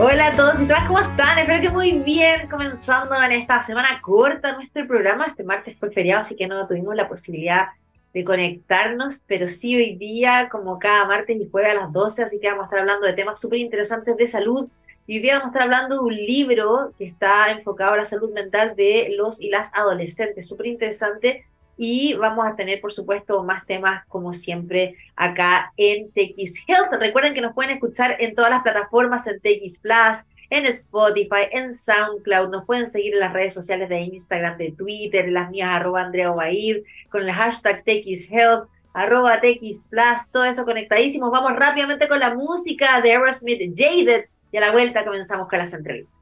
Hola a todos y todas, ¿cómo están? Espero que muy bien, comenzando en esta semana corta nuestro programa. Este martes fue feriado, así que no tuvimos la posibilidad de conectarnos, pero sí hoy día, como cada martes y jueves a las 12, así que vamos a estar hablando de temas súper interesantes de salud. Y hoy día vamos a estar hablando de un libro que está enfocado a la salud mental de los y las adolescentes, súper interesante. Y vamos a tener, por supuesto, más temas, como siempre, acá en TX Health. Recuerden que nos pueden escuchar en todas las plataformas, en TX Plus, en Spotify, en SoundCloud. Nos pueden seguir en las redes sociales de Instagram, de Twitter, en las mías, arroba Andrea Obair, con el hashtag TX Health arroba TX Plus, todo eso conectadísimo. Vamos rápidamente con la música de Aerosmith Jaded y a la vuelta comenzamos con las entrevistas.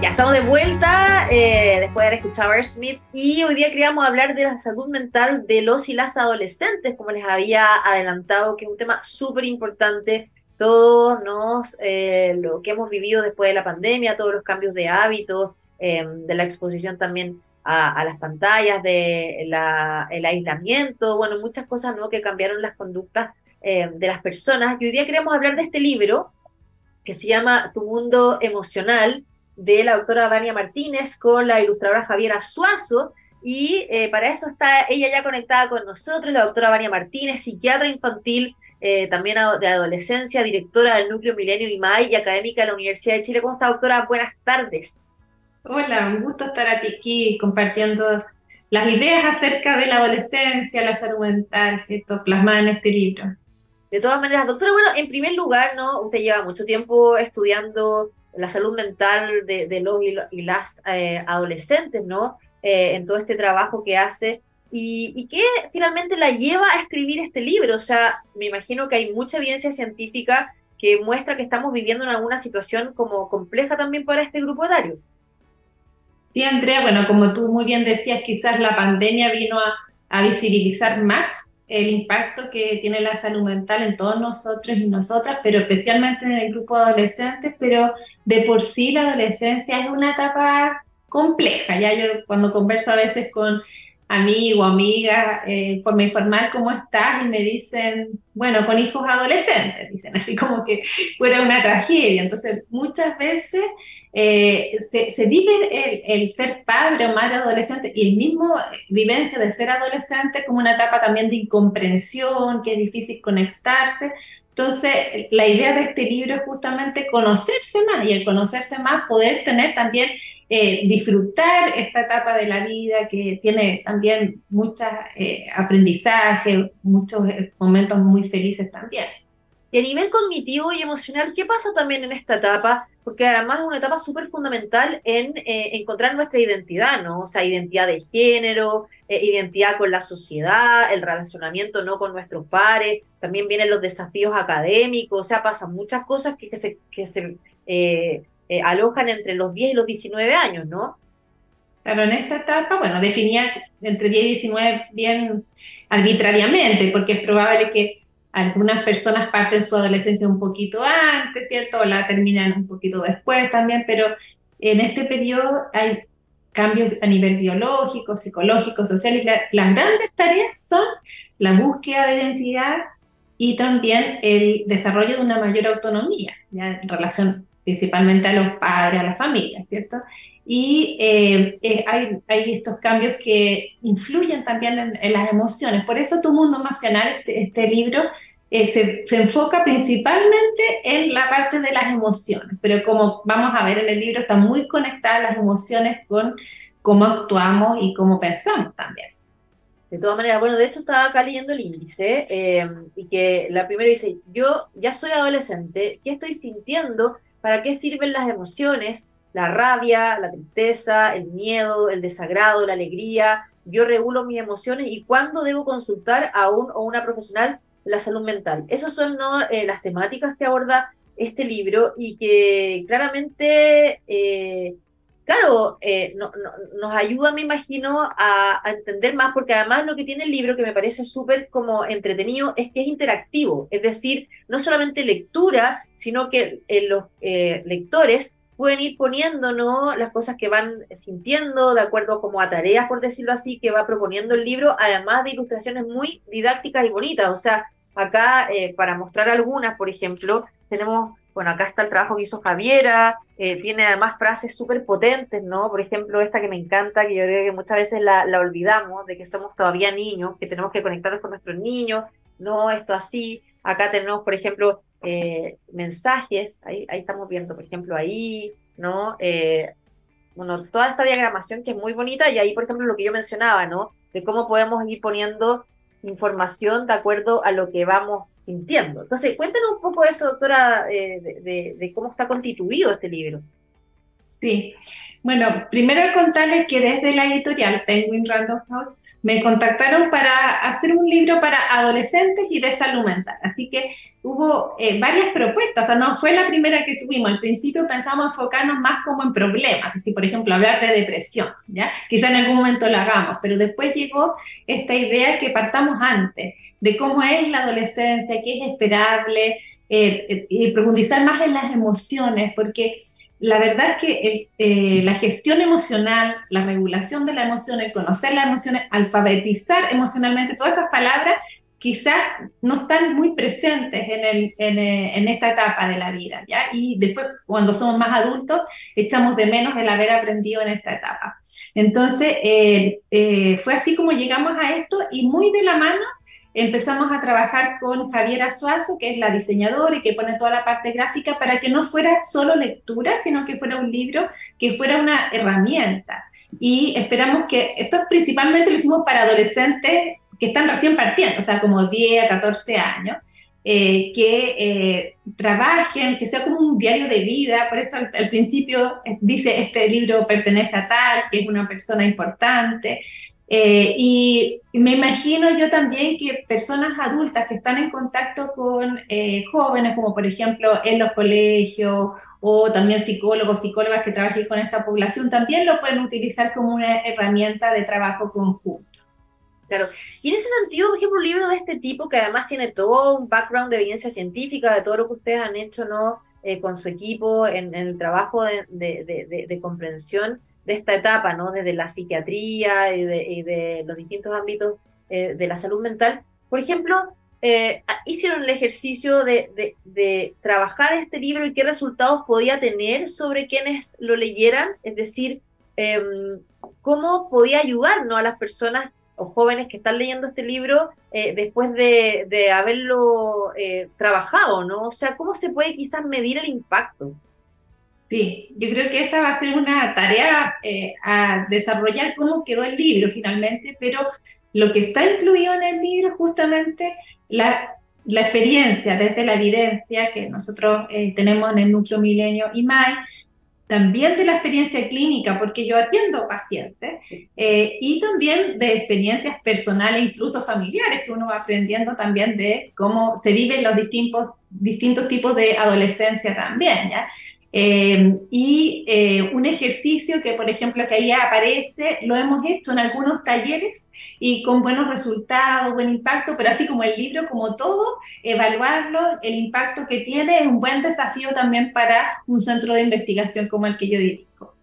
Ya estamos de vuelta eh, después de haber escuchado a Smith y hoy día queríamos hablar de la salud mental de los y las adolescentes, como les había adelantado, que es un tema súper importante. Todos nos, eh, lo que hemos vivido después de la pandemia, todos los cambios de hábitos, eh, de la exposición también a, las pantallas, de el aislamiento, bueno, muchas cosas ¿no? que cambiaron las conductas de las personas. Y hoy día queremos hablar de este libro que se llama Tu Mundo Emocional, de la doctora Vania Martínez con la ilustradora Javiera Suazo. Y eh, para eso está ella ya conectada con nosotros, la doctora Vania Martínez, psiquiatra infantil, eh, también de adolescencia, directora del Núcleo Milenio IMAI y académica de la Universidad de Chile. ¿Cómo está, doctora? Buenas tardes. Hola, un gusto estar aquí compartiendo las ideas acerca de la adolescencia, la salud mental, ¿cierto? Plasmada en este libro. De todas maneras, doctora, bueno, en primer lugar, ¿no? Usted lleva mucho tiempo estudiando la salud mental de, los y, las eh, adolescentes, ¿no? Eh, en todo este trabajo que hace. Y, y qué finalmente la lleva a escribir este libro. O sea, me imagino que hay mucha evidencia científica que muestra que estamos viviendo en alguna situación como compleja también para este grupo etario. Sí, Andrea, bueno, como tú muy bien decías, quizás la pandemia vino a visibilizar más el impacto que tiene la salud mental en todos nosotros y nosotras, pero especialmente en el grupo de adolescentes, pero de por sí la adolescencia es una etapa compleja. Ya yo cuando converso a veces con amigo, amiga, eh, por me informar cómo estás y me dicen, bueno, con hijos adolescentes, dicen así como que fuera una tragedia. Entonces, muchas veces eh, se, vive el, ser padre o madre adolescente y el mismo vivencia de ser adolescente como una etapa también de incomprensión, que es difícil conectarse. Entonces, la idea de este libro es justamente conocerse más y el conocerse más poder tener también eh, disfrutar esta etapa de la vida que tiene también muchos eh, aprendizajes, muchos eh, momentos muy felices también. Y a nivel cognitivo y emocional, ¿qué pasa también en esta etapa? Porque además es una etapa súper fundamental en encontrar nuestra identidad, ¿no? O sea, identidad de género, identidad con la sociedad, el relacionamiento no con nuestros pares, también vienen los desafíos académicos, o sea, pasan muchas cosas que, que se, eh, alojan entre los 10 y los 19 años, ¿no? Claro, en esta etapa, bueno, definía entre 10 y 19 bien arbitrariamente, porque es probable que algunas personas parten su adolescencia un poquito antes, ¿cierto? O la terminan un poquito después también, pero en este periodo hay cambios a nivel biológico, psicológico, social, y las grandes tareas son la búsqueda de identidad y también el desarrollo de una mayor autonomía ¿ya? en relación principalmente a los padres, a la familia, ¿cierto? Y eh, eh, hay, hay, estos cambios que influyen también en, las emociones. Por eso Tu Mundo Emocional, este, este libro, eh, se, se, enfoca principalmente en la parte de las emociones, pero como vamos a ver en el libro, están muy conectadas las emociones con cómo actuamos y cómo pensamos también. De todas maneras, bueno, de hecho estaba acá leyendo el índice y que la primera dice, yo ya soy adolescente, ¿qué estoy sintiendo? ¿Para qué sirven las emociones? La rabia, la tristeza, el miedo, el desagrado, la alegría. Yo regulo mis emociones y cuándo debo consultar a un o una profesional la salud mental. Esas son. Eh, las temáticas que aborda este libro y que claramente eh, claro, eh, nos ayuda, me imagino, a, entender más, porque además lo que tiene el libro, que me parece súper como entretenido, es que es interactivo, es decir, no solamente lectura, sino que eh, los eh, lectores pueden ir poniendo las cosas que van sintiendo, de acuerdo como a tareas, por decirlo así, que va proponiendo el libro, además de ilustraciones muy didácticas y bonitas, o sea, acá, eh, para mostrar algunas, por ejemplo, tenemos, bueno, acá está el trabajo que hizo Javiera, eh, tiene además frases súper potentes, ¿no? Por ejemplo, esta que me encanta, que yo creo que muchas veces la, la olvidamos, de que somos todavía niños, que tenemos que conectarnos con nuestros niños, no esto así. Acá tenemos, por ejemplo, eh, mensajes, ahí, ahí estamos viendo, por ejemplo, ahí, ¿no? Eh, bueno, toda esta diagramación que es muy bonita y ahí, por ejemplo, lo que yo mencionaba, ¿no? De cómo podemos ir poniendo información de acuerdo a lo que vamos sintiendo. Entonces, cuéntanos un poco eso, doctora, eh, de, de, cómo está constituido este libro. Sí, bueno, primero contarles que desde la editorial Penguin Random House me contactaron para hacer un libro para adolescentes y de salud mental. Así que hubo eh, varias propuestas, o sea, no fue la primera que tuvimos. Al principio pensamos enfocarnos más como en problemas, así por ejemplo hablar de depresión, ¿ya? Quizá en algún momento lo hagamos, pero después llegó esta idea que partamos antes, de cómo es la adolescencia, qué es esperable, eh, eh, y profundizar más en las emociones, porque la verdad es que eh, la gestión emocional, la regulación de la emoción, el conocer las emociones, alfabetizar emocionalmente, todas esas palabras quizás no están muy presentes en, eh, en, esta etapa de la vida, ¿ya? Y después, cuando somos más adultos, echamos de menos el haber aprendido en esta etapa. Entonces, eh, fue así como llegamos a esto y muy de la mano empezamos a trabajar con Javiera Suazo, que es la diseñadora y que pone toda la parte gráfica, para que no fuera solo lectura, sino que fuera un libro, que fuera una herramienta. Y esperamos que, esto principalmente lo hicimos para adolescentes que están recién partiendo, o sea, como 10, 14 años, eh, que eh, trabajen, que sea como un diario de vida, por eso al, al, principio dice, este libro pertenece a tal, que es una persona importante, eh, y me imagino yo también que personas adultas que están en contacto con eh, jóvenes, como por ejemplo en los colegios o también psicólogos, psicólogas que trabajen con esta población, también lo pueden utilizar como una herramienta de trabajo conjunto. Claro. Y en ese sentido, por ejemplo, un libro de este tipo, que además tiene todo un background de evidencia científica, de todo lo que ustedes han hecho ¿no? Eh, con su equipo en, el trabajo de, comprensión, de esta etapa, ¿no? Desde la psiquiatría y de, los distintos ámbitos eh, de la salud mental. Por ejemplo, eh, hicieron el ejercicio de, de, trabajar este libro y qué resultados podía tener sobre quienes lo leyeran, es decir, em, cómo podía ayudar ¿no? a las personas o jóvenes que están leyendo este libro eh, después de, haberlo trabajado, ¿no? O sea, cómo se puede quizás medir el impacto. Sí, yo creo que esa va a ser una tarea eh, a desarrollar cómo quedó el libro finalmente, pero lo que está incluido en el libro justamente la, la experiencia desde la evidencia que nosotros eh, tenemos en el núcleo milenio y MAI, también de la experiencia clínica, porque yo atiendo pacientes, eh, y también de experiencias personales, incluso familiares, que uno va aprendiendo también de cómo se viven los distintos, distintos tipos de adolescencia también, ¿ya? Eh, y eh, un ejercicio que, por ejemplo, que ahí aparece, lo hemos hecho en algunos talleres y con buenos resultados, buen impacto, pero así como el libro, como todo, evaluarlo, el impacto que tiene es un buen desafío también para un centro de investigación como el que yo dirijo.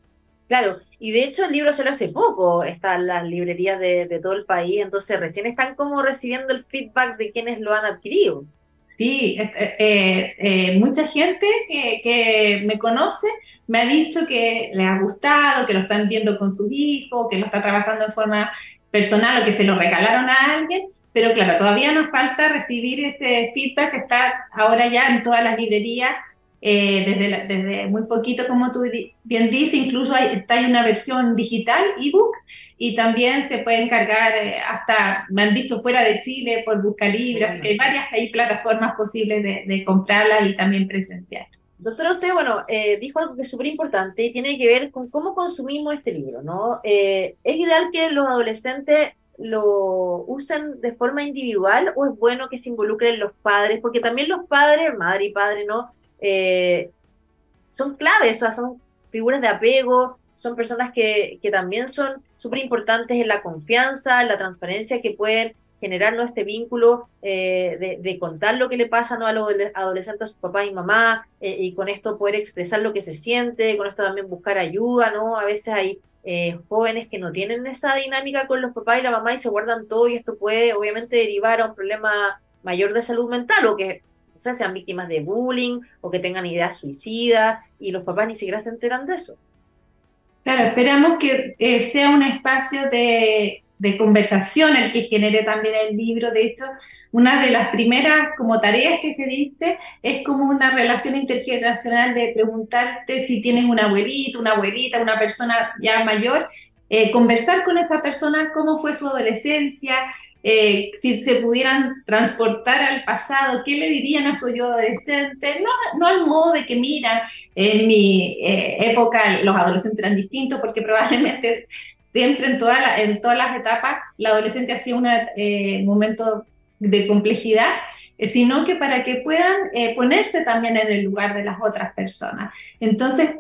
Claro, y de hecho el libro solo hace poco está en las librerías de, de todo el país, entonces recién están como recibiendo el feedback de quienes lo han adquirido. Sí, eh, eh, mucha gente que, me conoce me ha dicho que le ha gustado, que lo están viendo con sus hijos, que lo está trabajando de forma personal o que se lo regalaron a alguien, pero claro, todavía nos falta recibir ese feedback que está ahora ya en todas las librerías eh, desde, desde, muy poquito, como tú bien dices, incluso hay, está hay una versión digital, ebook, y también se puede encargar eh, hasta, me han dicho, fuera de Chile por Busca Libre, así que hay varias hay plataformas posibles de, de comprarla y también presenciar. Doctora, usted, bueno, eh, dijo algo que es súper importante y tiene que ver con cómo consumimos este libro, ¿no? es ideal que los adolescentes lo usen de forma individual o es bueno que se involucren los padres, porque también los padres, madre y padre, ¿no? Eh, son claves, o sea, son figuras de apego, son personas que, que también son súper importantes en la confianza, en la transparencia que pueden generar este vínculo eh, de, contar lo que le pasa ¿no? a los adolescentes, a sus papás y mamá, eh, y con esto poder expresar lo que se siente, con esto también buscar ayuda, ¿no? A veces hay jóvenes que no tienen esa dinámica con los papás y la mamá y se guardan todo y esto puede obviamente derivar a un problema mayor de salud mental o que o sea, sean víctimas de bullying o que tengan ideas suicidas y los papás ni siquiera se enteran de eso. Claro, esperamos que eh, sea un espacio de, de, conversación el que genere también el libro. De hecho, una de las primeras como tareas que se dice es como una relación intergeneracional de preguntarte si tienes un abuelito, una abuelita, una persona ya mayor, eh, conversar con esa persona cómo fue su adolescencia, eh, si se pudieran transportar al pasado, ¿qué le dirían a su yo adolescente? No, no al modo de que, mira, en mi eh, época los adolescentes eran distintos, porque probablemente siempre en, toda en todas las etapas la adolescencia hacía un eh, momento de complejidad, sino que para que puedan ponerse también en el lugar de las otras personas. Entonces,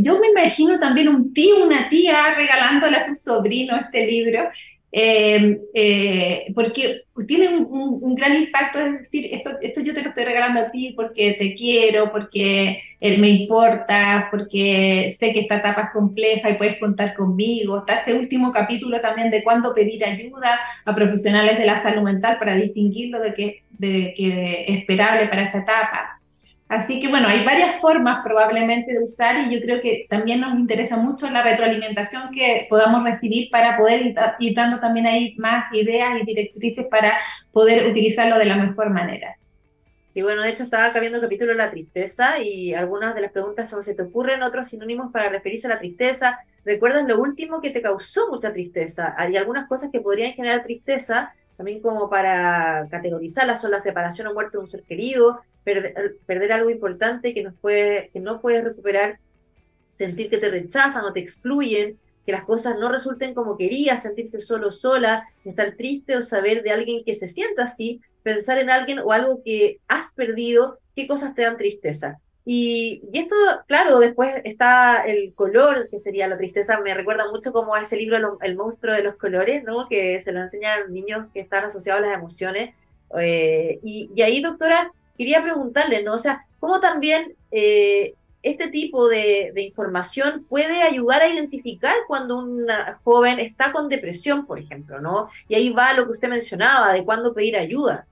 yo me imagino también un tío, una tía regalándole a su sobrino este libro eh, eh, porque tiene un, gran impacto, es decir, esto, esto yo te lo estoy regalando a ti porque te quiero, porque eh, me importa, porque sé que esta etapa es compleja y puedes contar conmigo. Está ese último capítulo también de cuándo pedir ayuda a profesionales de la salud mental para distinguirlo de que, de que es esperable para esta etapa. Así que bueno, hay varias formas probablemente de usar y yo creo que también nos interesa mucho la retroalimentación que podamos recibir para poder ir dando también ahí más ideas y directrices para poder utilizarlo de la mejor manera. Y bueno, de hecho estaba cambiando el capítulo de la tristeza y algunas de las preguntas son, ¿se te ocurren otros sinónimos para referirse a la tristeza? ¿Recuerdas lo último que te causó mucha tristeza? Hay algunas cosas que podrían generar tristeza, también como para categorizarlas, son la separación o muerte de un ser querido, perder, algo importante que, nos puede, que no puedes recuperar, sentir que te rechazan o te excluyen, que las cosas no resulten como querías, sentirse solo sola, estar triste o saber de alguien que se sienta así, pensar en alguien o algo que has perdido, qué cosas te dan tristeza. Y, esto, claro, después está el color, que sería la tristeza, me recuerda mucho como a ese libro El monstruo de los colores, ¿no? Que se lo enseñan niños que están asociados a las emociones. Eh, y, y, ahí, doctora, quería preguntarle, ¿no? O sea, ¿cómo también eh, este tipo de, información puede ayudar a identificar cuando un joven está con depresión, por ejemplo, ¿no? Y ahí va lo que usted mencionaba, de cuándo pedir ayuda.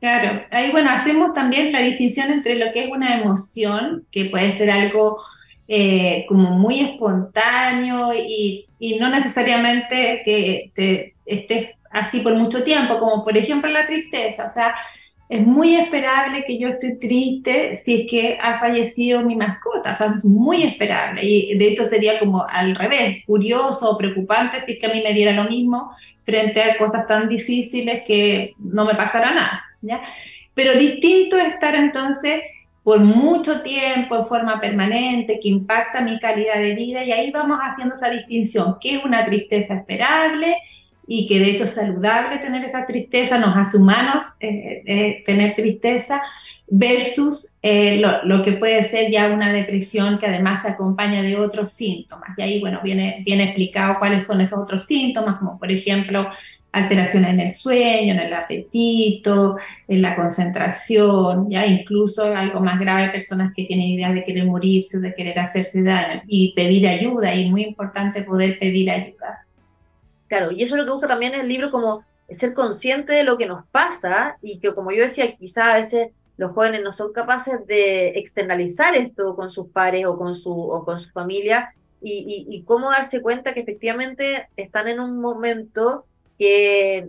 Claro, ahí bueno, hacemos también la distinción entre lo que es una emoción, que puede ser algo eh, como muy espontáneo y, y, no necesariamente que te estés así por mucho tiempo, como por ejemplo la tristeza, o sea, es muy esperable que yo esté triste si es que ha fallecido mi mascota, o sea, es muy esperable. Y de hecho sería como al revés, curioso o preocupante si es que a mí me diera lo mismo frente a cosas tan difíciles que no me pasara nada, Pero distinto es estar entonces por mucho tiempo en forma permanente, que impacta mi calidad de vida, y ahí vamos haciendo esa distinción, ¿qué es una tristeza esperable y que de hecho es saludable tener esa tristeza, nos hace humanos eh, eh, tener tristeza, versus eh, lo, que puede ser ya una depresión que además se acompaña de otros síntomas. Y ahí, bueno, viene, viene explicado cuáles son esos otros síntomas, como por ejemplo alteraciones en el sueño, en el apetito, en la concentración, ya incluso algo más grave, personas que tienen ideas de querer morirse, de querer hacerse daño y pedir ayuda, y muy importante poder pedir ayuda. Claro, y eso es lo que busca también el libro, como ser consciente de lo que nos pasa y que, como yo decía, quizás a veces los jóvenes no son capaces de externalizar esto con sus pares o con su, o con su familia y, y, cómo darse cuenta que efectivamente están en un momento que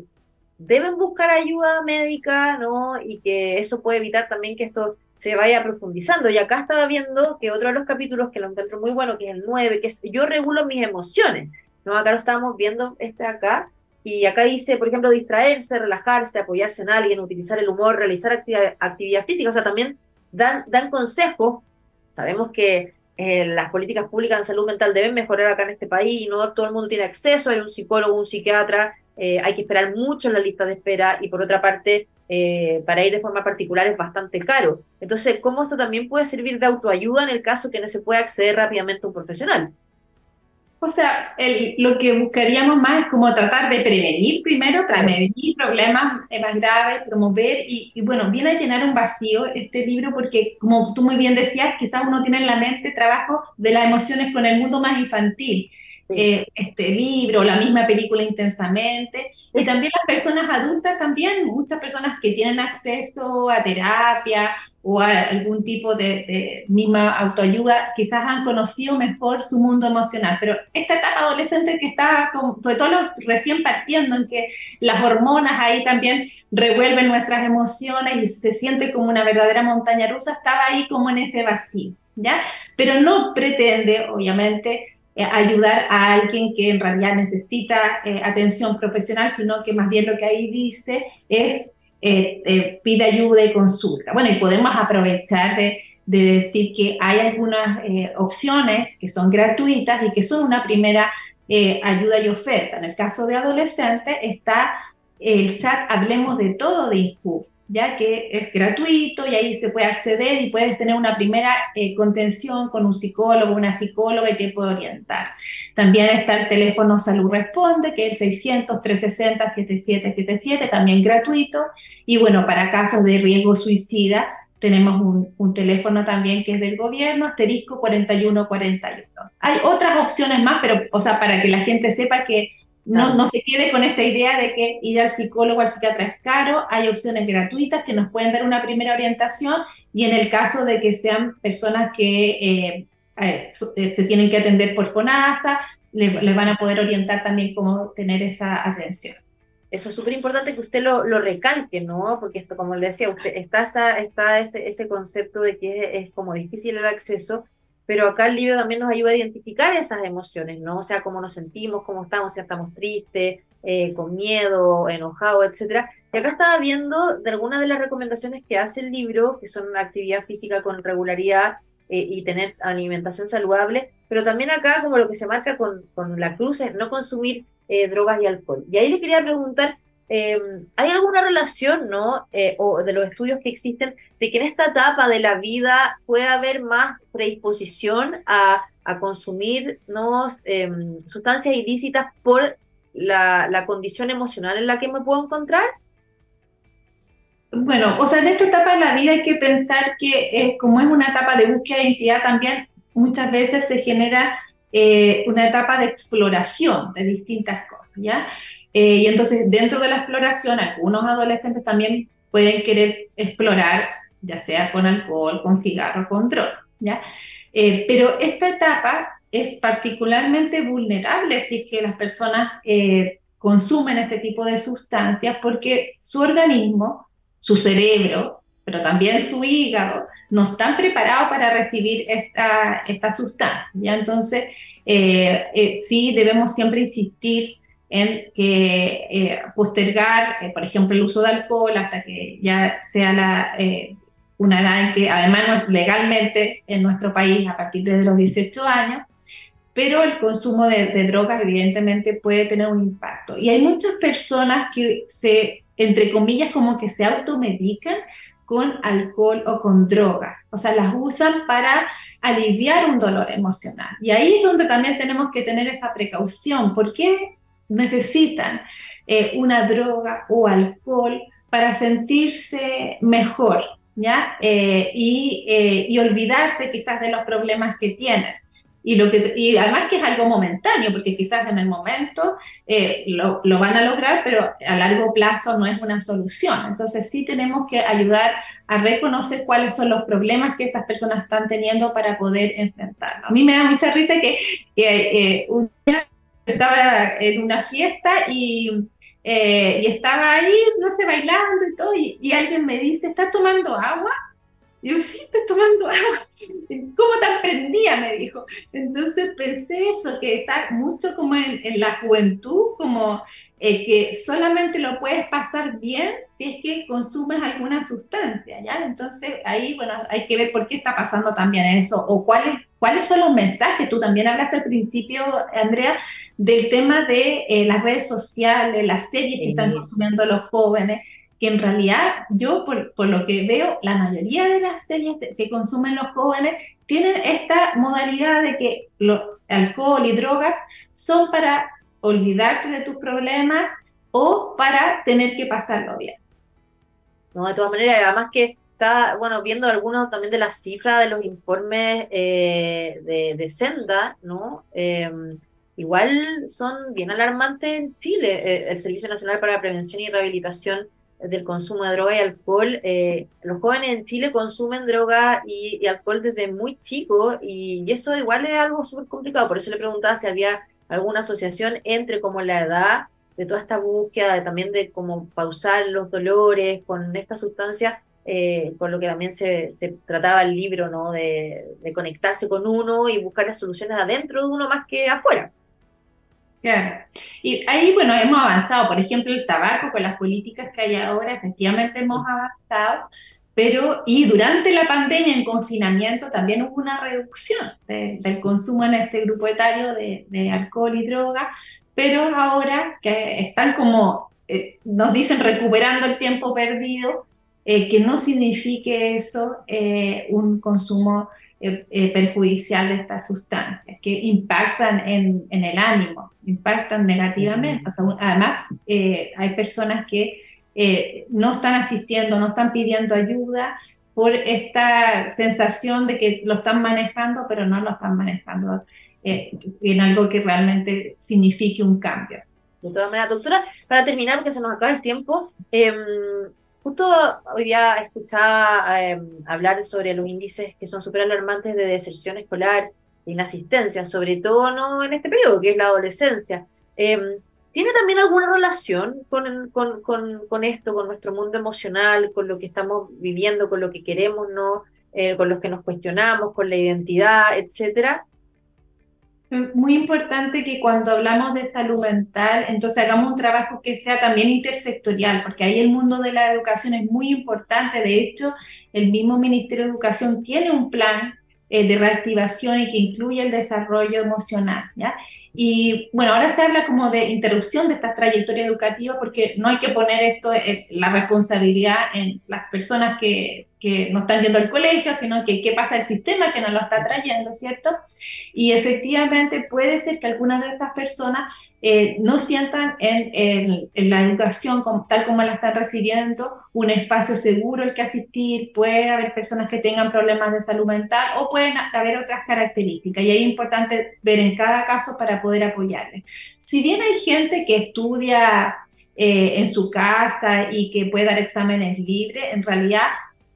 deben buscar ayuda médica, ¿no? Y que eso puede evitar también que esto se vaya profundizando. Y acá estaba viendo que otro de los capítulos que lo encuentro muy bueno, que es el 9, que es Yo regulo mis emociones. ¿no? Acá lo estábamos viendo este acá, y acá dice, por ejemplo, distraerse, relajarse, apoyarse en alguien, utilizar el humor, realizar actividad, física, o sea, también dan, dan consejos. Sabemos que eh, las políticas públicas en salud mental deben mejorar acá en este país y no todo el mundo tiene acceso, hay un psicólogo, un psiquiatra, eh, hay que esperar mucho en la lista de espera y por otra parte, eh, para ir de forma particular es bastante caro. Entonces, ¿cómo esto también puede servir de autoayuda en el caso que no se pueda acceder rápidamente a un profesional? O sea, lo que buscaríamos más es como tratar de prevenir primero, prevenir problemas eh, más graves, promover y, bueno, viene a llenar un vacío este libro porque como tú muy bien decías, quizás uno tiene en la mente trabajo de las emociones con el mundo más infantil. Eh, este libro, la misma película intensamente. Y también las personas adultas, también muchas personas que tienen acceso a terapia o a algún tipo de, misma autoayuda, quizás han conocido mejor su mundo emocional. Pero esta etapa adolescente que está, sobre todo recién partiendo, en que las hormonas ahí también revuelven nuestras emociones y se siente como una verdadera montaña rusa, estaba ahí como en ese vacío, ¿ya? Pero no pretende, obviamente, ayudar a alguien que en realidad necesita eh, atención profesional, sino que más bien lo que ahí dice es eh, pide ayuda y consulta. Bueno, y podemos aprovechar de, de decir que hay algunas opciones que son gratuitas y que son una primera ayuda y oferta. En el caso de adolescentes está el chat Hablemos de Todo de INCUB ya que es gratuito y ahí se puede acceder y puedes tener una primera eh, contención con un psicólogo, una psicóloga y te puede orientar. También está el teléfono Salud Responde, que es el 600-360-7777, también gratuito. Y bueno, para casos de riesgo suicida, tenemos un, un, teléfono también que es del gobierno, asterisco 4141. Hay otras opciones más, pero, o sea, para que la gente sepa que no, no se quede con esta idea de que ir al psicólogo o al psiquiatra es caro, hay opciones gratuitas que nos pueden dar una primera orientación y en el caso de que sean personas que eh, eh, eh, se tienen que atender por FONASA, les, van a poder orientar también cómo tener esa atención. Eso es súper importante que usted lo, lo, recalque, ¿no? Porque esto, como le decía, usted, está, está ese, ese concepto de que es como difícil el acceso, pero acá el libro también nos ayuda a identificar esas emociones, ¿no? O sea, cómo nos sentimos, cómo estamos, si estamos tristes, eh, con miedo, enojados, etcétera. Y acá estaba viendo de algunas de las recomendaciones que hace el libro, que son actividad física con regularidad eh, y tener alimentación saludable, pero también acá como lo que se marca con, con la cruz es no consumir eh, drogas y alcohol. Y ahí le quería preguntar, Em, ¿Hay alguna relación, no, eh, o de los estudios que existen, de que en esta etapa de la vida puede haber más predisposición a, consumir. Em, sustancias ilícitas por la, condición emocional en la que me puedo encontrar? Bueno, o sea, en esta etapa de la vida hay que pensar que como es una etapa de búsqueda de identidad, también muchas veces se genera eh, una etapa de exploración de distintas cosas, ¿ya? Eh, y entonces, dentro de la exploración, algunos adolescentes también pueden querer explorar, ya sea con alcohol, con cigarro, con droga, ¿ya? Eh, pero esta etapa es particularmente vulnerable si es que las personas consumen ese tipo de sustancias porque su organismo, su cerebro, pero también su hígado, no están preparados para recibir esta, esta sustancia. ¿ya? Entonces, sí debemos siempre insistir en que eh, postergar, eh, por ejemplo, el uso de alcohol hasta que ya sea la, eh, una edad en que además legalmente en nuestro país a partir de los 18 años, pero el consumo de, de, drogas evidentemente puede tener un impacto. Y hay muchas personas que se, entre comillas, como que se automedican con alcohol o con drogas, o sea, las usan para aliviar un dolor emocional. Y ahí es donde también tenemos que tener esa precaución, porque necesitan eh, una droga o alcohol para sentirse mejor, ¿ya? Eh, eh, y, olvidarse quizás de los problemas que tienen. Y, lo que, y además que es algo momentáneo, porque quizás en el momento lo, lo, van a lograr, pero a largo plazo no es una solución. Entonces sí tenemos que ayudar a reconocer cuáles son los problemas que esas personas están teniendo para poder enfrentarlo. A mí me da mucha risa que, que un día estaba en una fiesta y, eh, y estaba ahí, no sé, bailando y todo, y, alguien me dice, ¿estás tomando agua? Y yo, sí, estoy tomando agua. ¿Cómo te aprendía? Me dijo. Entonces pensé eso, que está mucho como en, en la juventud, como eh, que solamente lo puedes pasar bien si es que consumes alguna sustancia, ¿ya? Entonces ahí, bueno, hay que ver por qué está pasando también eso, o cuáles, cuáles son los mensajes. Tú también hablaste al principio, Andrea, del tema de eh, las redes sociales, las series que están consumiendo los jóvenes, que en realidad yo, por, por, lo que veo, la mayoría de las series que consumen los jóvenes tienen esta modalidad de que los alcohol y drogas son para olvidarte de tus problemas o para tener que pasarlo bien. No, de todas maneras, además que está, bueno, viendo algunos también de las cifras de los informes eh, de, Senda, ¿no? Em, igual son bien alarmantes en Chile. Eh, el Servicio Nacional para la Prevención y Rehabilitación del Consumo de Droga y Alcohol, eh, los jóvenes en Chile consumen droga y, alcohol desde muy chicos y, eso igual es algo súper complicado. Por eso le preguntaba si había alguna asociación entre como la edad de toda esta búsqueda, de, también de cómo pausar los dolores con esta sustancia, eh, con lo que también se, se, trataba el libro, ¿no? De, de conectarse con uno y buscar las soluciones adentro de uno más que afuera. Claro. Y ahí, bueno, hemos avanzado. Por ejemplo, el tabaco, con las políticas que hay ahora, efectivamente hemos avanzado, pero y durante la pandemia, en confinamiento, también hubo una reducción del consumo en este grupo etario de, de, alcohol y droga, pero ahora que están como, eh, nos dicen, recuperando el tiempo perdido, eh, que no signifique eso eh, un consumo eh, eh, perjudicial de estas sustancias, que impactan en, el ánimo, impactan negativamente. además, eh, hay personas que no están asistiendo, no están pidiendo ayuda por esta sensación de que lo están manejando, pero no lo están manejando en algo que realmente signifique un cambio. De todas maneras, doctora, para terminar, porque se nos acaba el tiempo, em, Justo hoy día escuchaba em, hablar sobre los índices que son súper alarmantes de deserción escolar, de inasistencia, sobre todo no en este periodo, que es la adolescencia. Em, ¿Tiene también alguna relación con, con, con, esto, con nuestro mundo emocional, con lo que estamos viviendo, con lo que queremos, ¿no? Eh, con lo que nos cuestionamos, con la identidad, etcétera? Muy importante que cuando hablamos de salud mental, entonces hagamos un trabajo que sea también intersectorial, porque ahí el mundo de la educación es muy importante. De hecho, el mismo Ministerio de Educación tiene un plan eh, de reactivación y que incluye el desarrollo emocional, ¿ya? Y bueno, ahora se habla como de interrupción de esta trayectoria educativa porque no hay que poner esto, eh, la responsabilidad en las personas que, que no están yendo al colegio, sino que qué pasa el sistema que nos lo está trayendo, ¿cierto? Y efectivamente puede ser que algunas de esas personas eh, no sientan en, la educación tal como la están recibiendo un espacio seguro al que asistir, puede haber personas que tengan problemas de salud mental o pueden haber otras características y es importante ver en cada caso para poder apoyarles. Si bien hay gente que estudia eh, en su casa y que puede dar exámenes libres, en realidad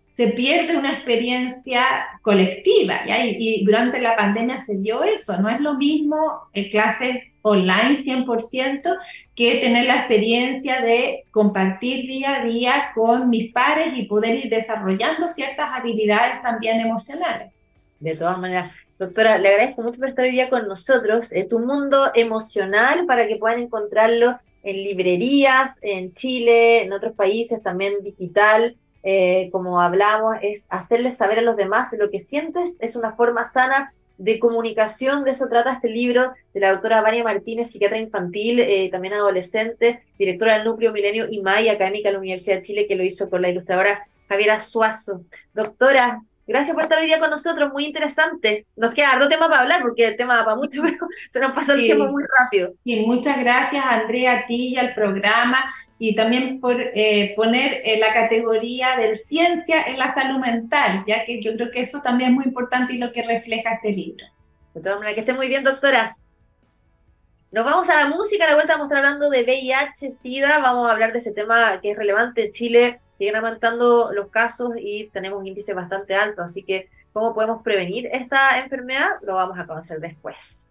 se pierde una experiencia colectiva, Y, durante la pandemia se dio eso, no es lo mismo eh, clases online 100% que tener la experiencia de compartir día a día con mis pares y poder ir desarrollando ciertas habilidades también emocionales. De todas maneras, doctora, le agradezco mucho por estar hoy día con nosotros. Eh, tu mundo emocional para que puedan encontrarlo en librerías, en Chile, en otros países, también digital. Eh, como hablamos, es hacerles saber a los demás lo que sientes, es una forma sana de comunicación, de eso trata este libro de la doctora María Martínez, psiquiatra infantil, eh, también adolescente, directora del Núcleo Milenio y May, académica de la Universidad de Chile, que lo hizo con la ilustradora Javiera Suazo. Doctora, gracias por estar hoy día con nosotros, muy interesante. Nos queda dos temas para hablar, porque el tema va para mucho, pero se nos pasó el tiempo muy rápido. Y muchas gracias, Andrea, a ti y al programa y también por eh, poner eh, la categoría de ciencia en la salud mental, ya que yo creo que eso también es muy importante y lo que refleja este libro. De todas maneras, que esté muy bien, doctora. Nos vamos a la música, a la vuelta vamos a estar hablando de VIH, SIDA, vamos a hablar de ese tema que es relevante. Chile siguen aumentando los casos y tenemos un índice bastante alto, así que cómo podemos prevenir esta enfermedad lo vamos a conocer después.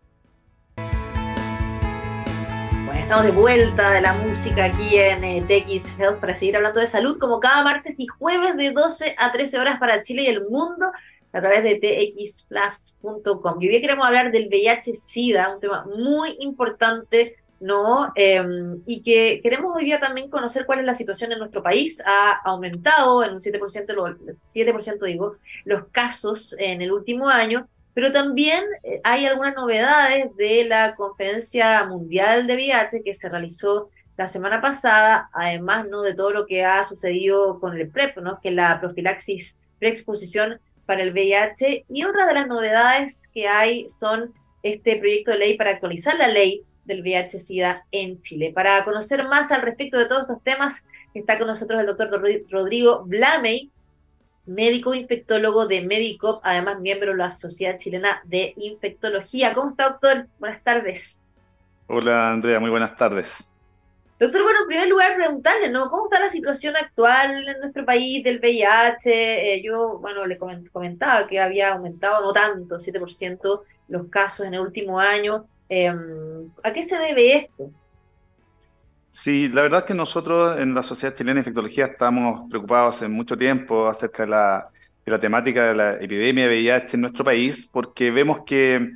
Bueno, estamos de vuelta de la música aquí en eh, TX Health para seguir hablando de salud como cada martes y jueves de 12 a 13 horas para Chile y el mundo a través de txplus.com. Y hoy queremos hablar del VIH-Sida, un tema muy importante, ¿no? Em, y que queremos hoy día también conocer cuál es la situación en nuestro país. Ha aumentado en un 7%, lo, 7% digo, los casos en el último año pero también eh, hay algunas novedades de la Conferencia Mundial de VIH que se realizó la semana pasada, además ¿no? de todo lo que ha sucedido con el PrEP, ¿no? que es la profilaxis preexposición para el VIH. Y otra de las novedades que hay son este proyecto de ley para actualizar la ley del VIH-Sida en Chile. Para conocer más al respecto de todos estos temas, está con nosotros el doctor Rodrigo Blamey, médico infectólogo de Medicop, además miembro de la Sociedad Chilena de Infectología. ¿Cómo está, doctor? Buenas tardes. Hola Andrea, muy buenas tardes. Doctor, bueno, en primer lugar preguntarle, ¿no? ¿Cómo está la situación actual en nuestro país del VIH? Eh, yo, bueno, le comentaba que había aumentado no tanto, 7% los casos en el último año. Em, ¿A qué se debe esto? Sí, la verdad es que nosotros en la Sociedad Chilena de Infectología estamos preocupados hace mucho tiempo acerca de la, temática de la epidemia de VIH en nuestro país, porque vemos que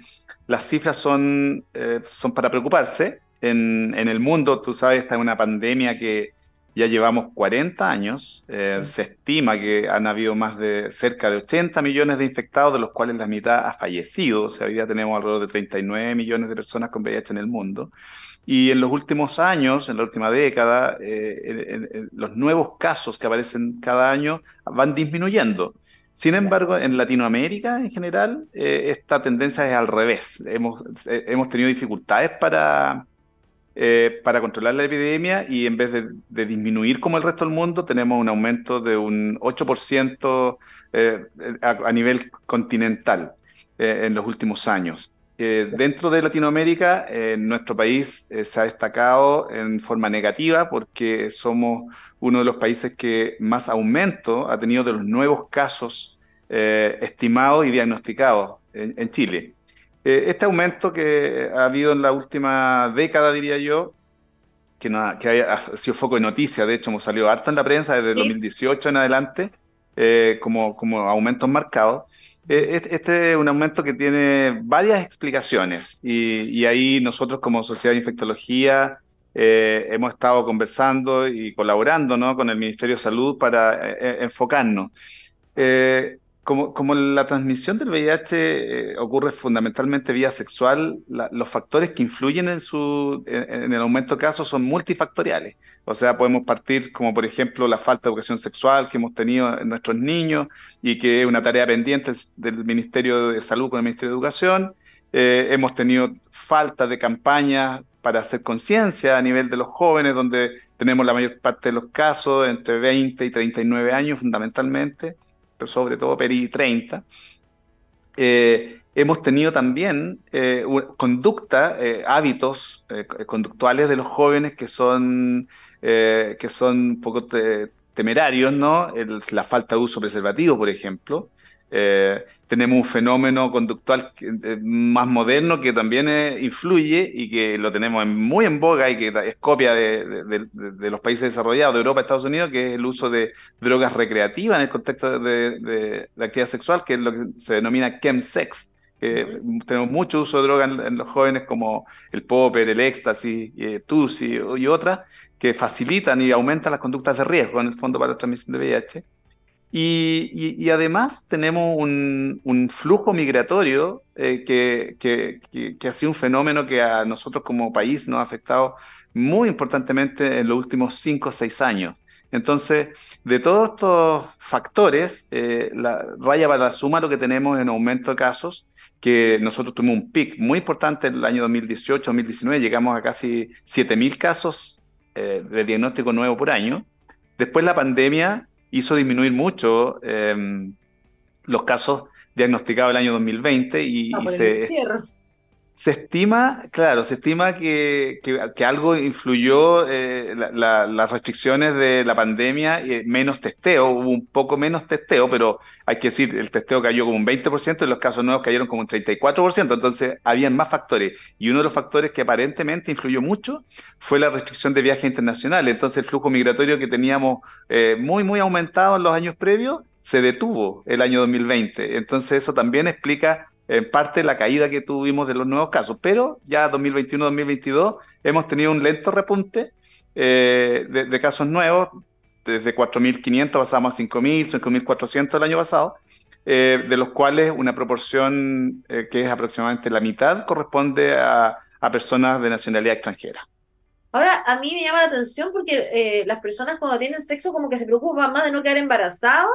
las cifras son, eh, son para preocuparse en, el mundo, tú sabes, está en una pandemia que ya llevamos 40 años. Eh, se estima que han habido más de cerca de 80 millones de infectados, de los cuales la mitad ha fallecido. O sea, hoy día tenemos alrededor de 39 millones de personas con VIH en el mundo. Y en los últimos años, en la última década, eh, los nuevos casos que aparecen cada año van disminuyendo. Sin embargo, en Latinoamérica en general, eh, esta tendencia es al revés. Hemos, hemos tenido dificultades para, eh, para controlar la epidemia y en vez de, disminuir como el resto del mundo, tenemos un aumento de un 8% eh, a, nivel continental eh, en los últimos años. dentro de Latinoamérica, nuestro país se ha destacado en forma negativa porque somos uno de los países que más aumento ha tenido de los nuevos casos estimados y diagnosticados en Chile. Eh, este aumento que ha habido en la última década, diría yo, que, no, que ha, sido foco de noticia, de hecho hemos salido harta en la prensa desde 2018 en adelante, eh, como, como aumentos marcados. Eh, este es un aumento que tiene varias explicaciones y, ahí nosotros como Sociedad de Infectología hemos estado conversando y colaborando ¿no? con el Ministerio de Salud para enfocarnos. Como, la transmisión del VIH eh, ocurre fundamentalmente vía sexual, los factores que influyen en, su, el aumento de casos son multifactoriales. O sea, podemos partir como por ejemplo la falta de educación sexual que hemos tenido en nuestros niños y que es una tarea pendiente del Ministerio de Salud con el Ministerio de Educación. Eh, hemos tenido falta de campañas para hacer conciencia a nivel de los jóvenes, donde tenemos la mayor parte de los casos entre 20 y 39 años fundamentalmente sobre todo Peri 30, eh, hemos tenido también eh, conducta, eh, hábitos conductuales de los jóvenes que son, que son un poco temerarios, ¿no? la falta de uso preservativo, por ejemplo, eh, tenemos un fenómeno conductual eh, más moderno que también eh, influye y que lo tenemos muy en boga y que es copia de, los países desarrollados, de Europa, Estados Unidos, que es el uso de drogas recreativas en el contexto de, actividad sexual, que es lo que se denomina chemsex. Que tenemos mucho uso de drogas en, los jóvenes como el popper, el éxtasis, eh, TUSI y otras, que facilitan y aumentan las conductas de riesgo en el fondo para la transmisión de VIH. Y, además tenemos un, flujo migratorio eh, que, que, ha sido un fenómeno que a nosotros como país nos ha afectado muy importantemente en los últimos cinco o seis años. Entonces, de todos estos factores, eh, la raya para la suma lo que tenemos en aumento de casos, que nosotros tuvimos un pic muy importante en el año 2018-2019, llegamos a casi 7.000 casos eh, de diagnóstico nuevo por año. Después la pandemia hizo disminuir mucho em, los casos diagnosticados el año 2020 y, ah, se, se estima, claro, se estima que, que, algo influyó eh, las restricciones de la pandemia, y menos testeo, hubo un poco menos testeo, pero hay que decir, el testeo cayó como un 20% y los casos nuevos cayeron como un 34%, entonces habían más factores. Y uno de los factores que aparentemente influyó mucho fue la restricción de viajes internacionales. Entonces el flujo migratorio que teníamos eh, muy, muy aumentado en los años previos se detuvo el año 2020. Entonces eso también explica en parte la caída que tuvimos de los nuevos casos, pero ya 2021-2022 hemos tenido un lento repunte eh, de, casos nuevos, desde 4.500 pasamos a 5.000, 5.400 el año pasado, eh, de los cuales una proporción eh, que es aproximadamente la mitad corresponde a, personas de nacionalidad extranjera. Ahora, a mí me llama la atención porque las personas cuando tienen sexo como que se preocupan más de no quedar embarazados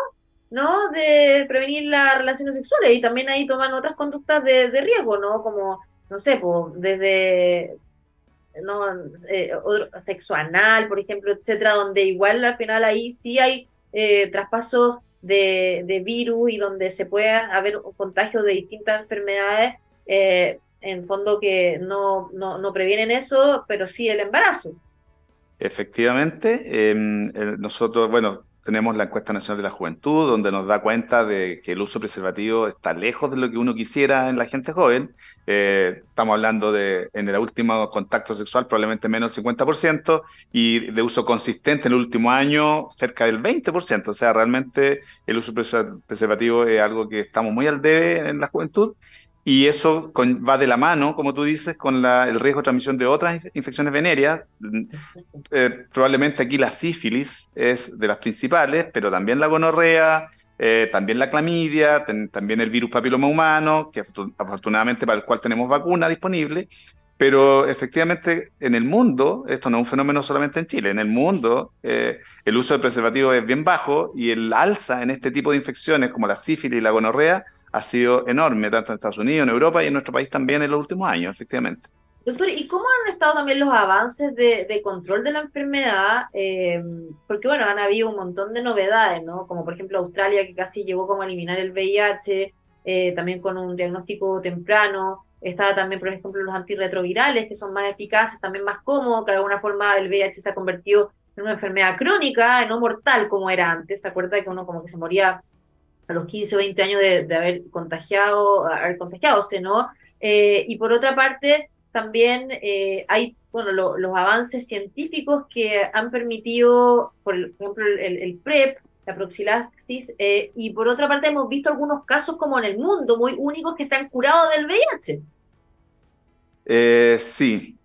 ¿no? De prevenir las relaciones sexuales y también ahí toman otras conductas de, riesgo, ¿no? Como, no sé, pues, desde no eh, sexo anal, por ejemplo, etcétera, donde igual al final ahí sí hay eh, traspaso de, virus y donde se puede haber contagio de distintas enfermedades. Eh, en fondo que no, no, no previenen eso, pero sí el embarazo. Efectivamente, em, nosotros, bueno, tenemos la encuesta nacional de la juventud, donde nos da cuenta de que el uso preservativo está lejos de lo que uno quisiera en la gente joven. Eh, estamos hablando de, en el último contacto sexual, probablemente menos del 50%, y de uso consistente en el último año, cerca del 20%. O sea, realmente el uso preservativo es algo que estamos muy al debe en la juventud. Y eso va de la mano, como tú dices, con el riesgo de transmisión de otras infecciones venéreas. Eh, probablemente aquí la sífilis es de las principales, pero también la gonorrea, eh, también la clamidia, también el virus papiloma humano, que afortunadamente para el cual tenemos vacuna disponible. Pero efectivamente en el mundo, esto no es un fenómeno solamente en Chile, en el mundo eh, el uso de preservativo es bien bajo y el alza en este tipo de infecciones como la sífilis y la gonorrea ha sido enorme, tanto en Estados Unidos, en Europa y en nuestro país también en los últimos años, efectivamente. Doctor, ¿y cómo han estado también los avances de, control de la enfermedad? Eh, porque, bueno, han habido un montón de novedades, ¿no? Como por ejemplo Australia, que casi llegó como a eliminar el VIH, eh, también con un diagnóstico temprano. Estaba también, por ejemplo, los antirretrovirales, que son más eficaces, también más cómodos, que de alguna forma el VIH se ha convertido en una enfermedad crónica, no mortal como era antes. ¿Se acuerda que uno como que se moría a los 15 o 20 años de, haber contagiado, haber contagiado, ¿no? Eh, y por otra parte, también eh, hay, bueno, los avances científicos que han permitido, por ejemplo, el, PrEP, la proxilaxis, eh, y por otra parte hemos visto algunos casos como en el mundo, muy únicos, que se han curado del VIH. sí,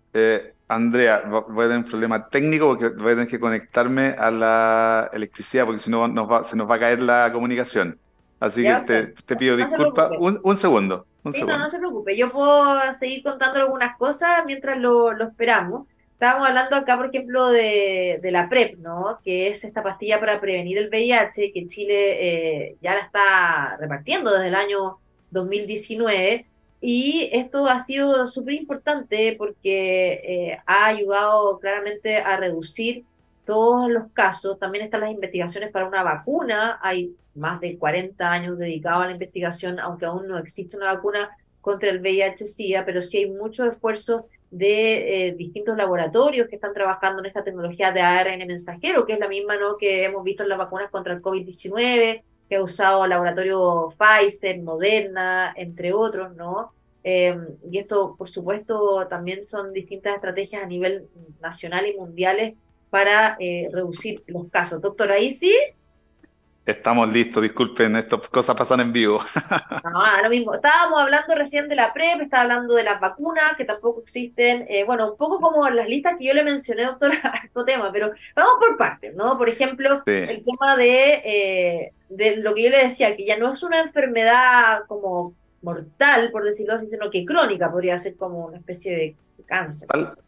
Andrea, voy a tener un problema técnico porque voy a tener que conectarme a la electricidad porque si no se nos va a caer la comunicación. Así que te, te, pido disculpas. Un, un, segundo. sí, no, no se preocupe. Yo puedo seguir contando algunas cosas mientras lo, lo esperamos. Estábamos hablando acá, por ejemplo, de, de, la PrEP, ¿no? Que es esta pastilla para prevenir el VIH, que Chile eh, ya la está repartiendo desde el año 2019. Y esto ha sido súper importante porque eh, ha ayudado claramente a reducir todos los casos. También están las investigaciones para una vacuna. Hay más de 40 años dedicados a la investigación, aunque aún no existe una vacuna contra el VIH-Sida, pero sí hay mucho esfuerzo de eh, distintos laboratorios que están trabajando en esta tecnología de ARN mensajero, que es la misma ¿no? que hemos visto en las vacunas contra el COVID-19, que ha usado el laboratorio Pfizer, Moderna, entre otros, ¿no? Em, y esto, por supuesto, también son distintas estrategias a nivel nacional y mundiales para eh, reducir los casos. Doctor, ahí sí. Estamos listos, disculpen, estas cosas pasan en vivo. No, lo mismo. Estábamos hablando recién de la PrEP, estaba hablando de las vacunas que tampoco existen. Eh, bueno, un poco como las listas que yo le mencioné, doctor, a este tema, pero vamos por partes, ¿no? Por ejemplo, el tema de, eh, de lo que yo le decía, que ya no es una enfermedad como mortal, por decirlo así, sino que crónica, podría ser como una especie de cáncer.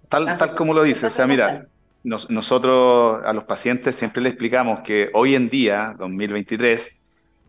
Tal, tal, como lo dice, o sea, mira, nosotros a los pacientes siempre les explicamos que hoy en día, 2023,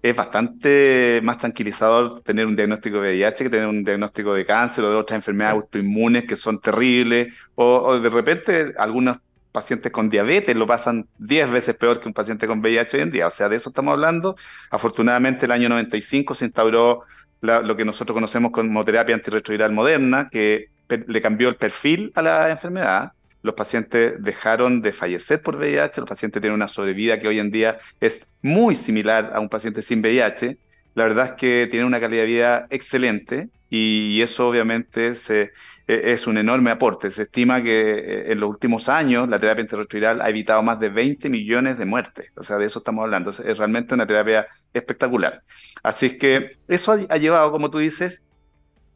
es bastante más tranquilizador tener un diagnóstico de VIH que tener un diagnóstico de cáncer o de otras enfermedades autoinmunes que son terribles, o, de repente algunos pacientes con diabetes lo pasan 10 veces peor que un paciente con VIH hoy en día. O sea, de eso estamos hablando. Afortunadamente, el año 95 se instauró lo que nosotros conocemos como terapia antirretroviral moderna, que le cambió el perfil a la enfermedad los pacientes dejaron de fallecer por VIH, los pacientes tienen una sobrevida que hoy en día es muy similar a un paciente sin VIH. La verdad es que tienen una calidad de vida excelente y eso obviamente se, e, es un enorme aporte. Se estima que eh, en los últimos años la terapia antirretroviral ha evitado más de 20 millones de muertes. O sea, de eso estamos hablando. Es realmente una terapia espectacular. Así es que eso ha llevado, como tú dices,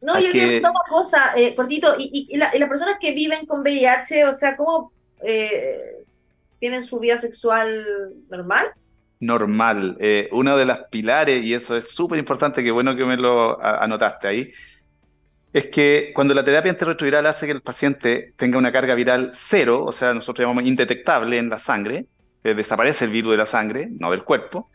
no, yo quiero una cosa, eh, cortito, y, y, las personas que viven con VIH, o sea, ¿cómo eh, tienen su vida sexual normal? Normal. Eh, uno de las pilares, y eso es súper importante, que bueno que me lo anotaste ahí, es que cuando la terapia antirretroviral hace que el paciente tenga una carga viral cero, o sea, nosotros llamamos indetectable en la sangre, eh, desaparece el virus de la sangre, no del cuerpo,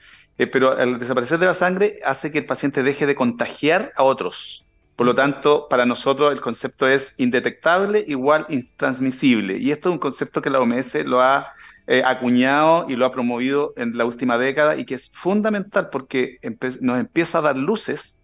pero al desaparecer de la sangre hace que el paciente deje de contagiar a otros. Por lo tanto, para nosotros el concepto es indetectable igual intransmisible. Y esto es un concepto que la OMS lo ha eh, acuñado y lo ha promovido en la última década y que es fundamental porque nos empieza a dar luces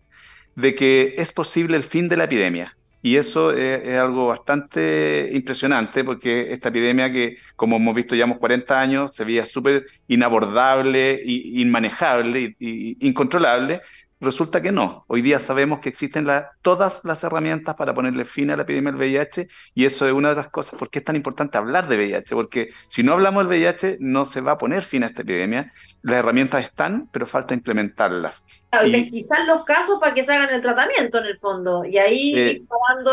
de que es posible el fin de la epidemia. Y eso es, algo bastante impresionante porque esta epidemia que, como hemos visto, llevamos 40 años, se veía súper inabordable, inmanejable incontrolable, Resulta que no. Hoy día sabemos que existen todas las herramientas para ponerle fin a la epidemia del VIH y eso es una de las cosas por qué es tan importante hablar de VIH, porque si no hablamos del VIH no se va a poner fin a esta epidemia. Las herramientas están, pero falta implementarlas. y, quizás los casos para que se hagan el tratamiento en el fondo y ahí eh,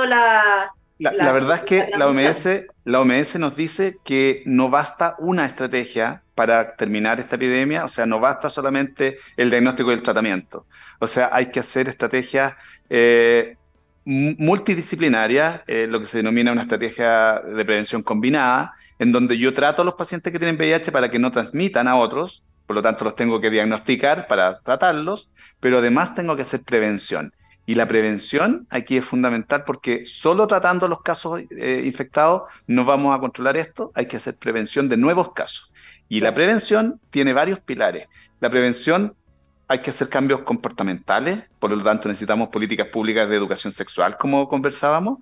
la, la, verdad es que la, OMS, la OMS nos dice que no basta una estrategia para terminar esta epidemia, o sea, no basta solamente el diagnóstico y el tratamiento. O sea, hay que hacer estrategias eh, multidisciplinarias, eh, lo que se denomina una estrategia de prevención combinada, en donde yo trato a los pacientes que tienen VIH para que no transmitan a otros, por lo tanto los tengo que diagnosticar para tratarlos, pero además tengo que hacer prevención. Y la prevención aquí es fundamental porque solo tratando los casos eh, infectados no vamos a controlar esto, hay que hacer prevención de nuevos casos. Y la prevención tiene varios pilares. La prevención hay que hacer cambios comportamentales, por lo tanto necesitamos políticas públicas de educación sexual, como conversábamos.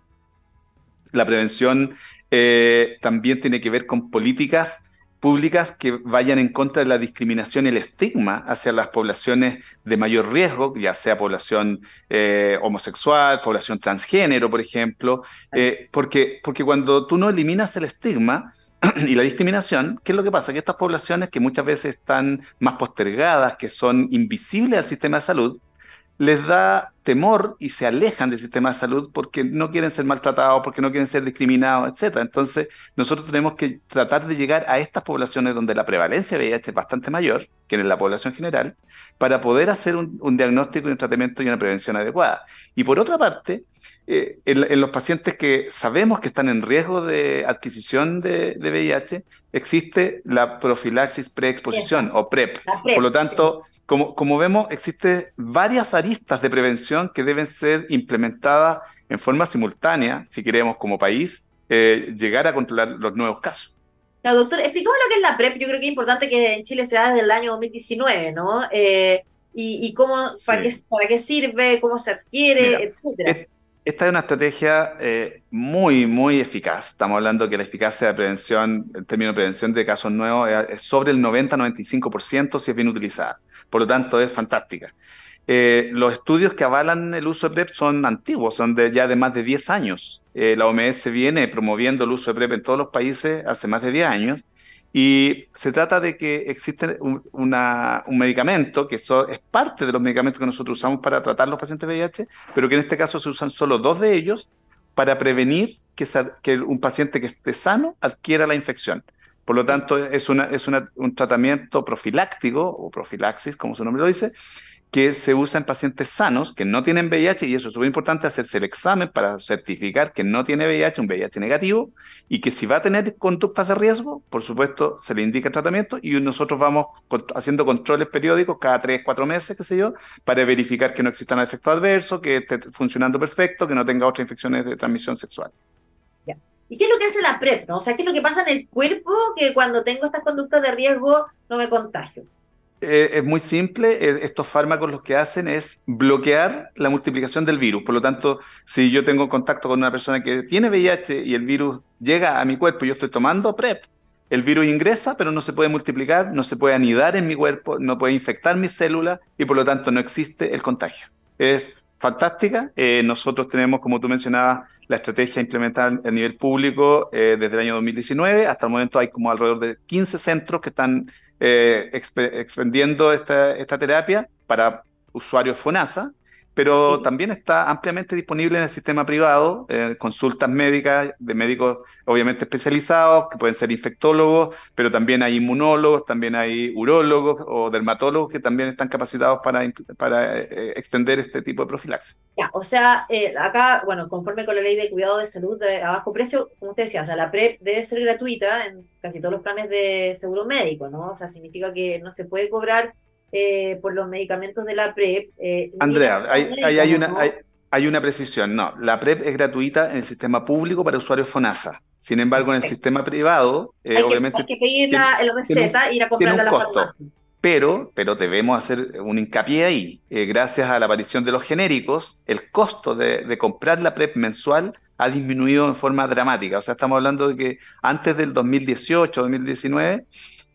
La prevención eh, también tiene que ver con políticas públicas que vayan en contra de la discriminación y el estigma hacia las poblaciones de mayor riesgo, ya sea población eh, homosexual, población transgénero, por ejemplo, eh, porque, porque cuando tú no eliminas el estigma, y la discriminación, ¿qué es lo que pasa? Que estas poblaciones que muchas veces están más postergadas, que son invisibles al sistema de salud, les da temor y se alejan del sistema de salud porque no quieren ser maltratados, porque no quieren ser discriminados, etc. Entonces, nosotros tenemos que tratar de llegar a estas poblaciones donde la prevalencia de VIH es bastante mayor que en la población general, para poder hacer un, un diagnóstico y un tratamiento y una prevención adecuada. Y por otra parte, eh, en, los pacientes que sabemos que están en riesgo de adquisición de, VIH, existe la profilaxis preexposición o PrEP. Por lo tanto, como, como vemos, existen varias aristas de prevención que deben ser implementadas en forma simultánea si queremos como país eh, llegar a controlar los nuevos casos. Claro, doctor, explícame lo que es la PrEP. Yo creo que es importante que en Chile se da desde el año 2019, ¿no? Eh, y, cómo, para, qué, para qué sirve, cómo se adquiere, etcétera. Esta es una estrategia eh, muy, muy eficaz. Estamos hablando que la eficacia de prevención, en términos de prevención de casos nuevos, es sobre el 90-95% si es bien utilizada. Por lo tanto, es fantástica. Eh, los estudios que avalan el uso de PrEP son antiguos, son de ya de más de 10 años. Eh, la OMS viene promoviendo el uso de PrEP en todos los países hace más de 10 años y se trata de que existe un, medicamento que es parte de los medicamentos que nosotros usamos para tratar los pacientes VIH, pero que en este caso se usan solo dos de ellos para prevenir que un paciente que esté sano adquiera la infección. Por lo tanto, es, un tratamiento profiláctico o profilaxis, como su nombre lo dice, que se usa en pacientes sanos que no tienen VIH y eso es súper importante hacerse el examen para certificar que no tiene VIH, un VIH negativo y que si va a tener conductas de riesgo, por supuesto se le indica el tratamiento y nosotros vamos haciendo controles periódicos cada tres, cuatro meses, qué sé yo, para verificar que no existan efectos adversos, que esté funcionando perfecto, que no tenga otras infecciones de transmisión sexual. ¿Y qué es lo que hace la PrEP? O sea, ¿qué es lo que pasa en el cuerpo que cuando tengo estas conductas de riesgo no me contagio? Eh, es muy simple. Eh, estos fármacos lo que hacen es bloquear la multiplicación del virus. Por lo tanto, si yo tengo contacto con una persona que tiene VIH y el virus llega a mi cuerpo y yo estoy tomando PrEP, el virus ingresa, pero no se puede multiplicar, no se puede anidar en mi cuerpo, no puede infectar mis células y por lo tanto no existe el contagio. Es fantástica. Eh, nosotros tenemos, como tú mencionabas, la estrategia implementada a nivel público desde el año 2019. Hasta el momento hay como alrededor de 15 centros que están eh, expendiendo esta, esta terapia para usuarios FONASA, pero también está ampliamente disponible en el sistema privado, eh, consultas médicas de médicos obviamente especializados, que pueden ser infectólogos, pero también hay inmunólogos, también hay urólogos o dermatólogos que también están capacitados para, para eh, extender este tipo de profilaxis. Ya, o sea, eh, acá, bueno, conforme con la ley de cuidado de salud de, a bajo precio, como usted decía, o sea, la PrEP debe ser gratuita en casi todos los planes de seguro médico, ¿no? O sea, significa que no se puede cobrar eh, por los medicamentos de la PrEP. Eh, Andrea, hay, hay, una, hay, una precisión. No, la PrEP es gratuita en el sistema público para usuarios FONASA. Sin embargo, en el sistema privado, eh, obviamente. hay que pedir la, receta e ir a comprarla a la farmacia. pero, pero debemos hacer un hincapié ahí. Eh, gracias a la aparición de los genéricos, el costo de, de comprar la PrEP mensual ha disminuido en forma dramática. O sea, estamos hablando de que antes del 2018, 2019,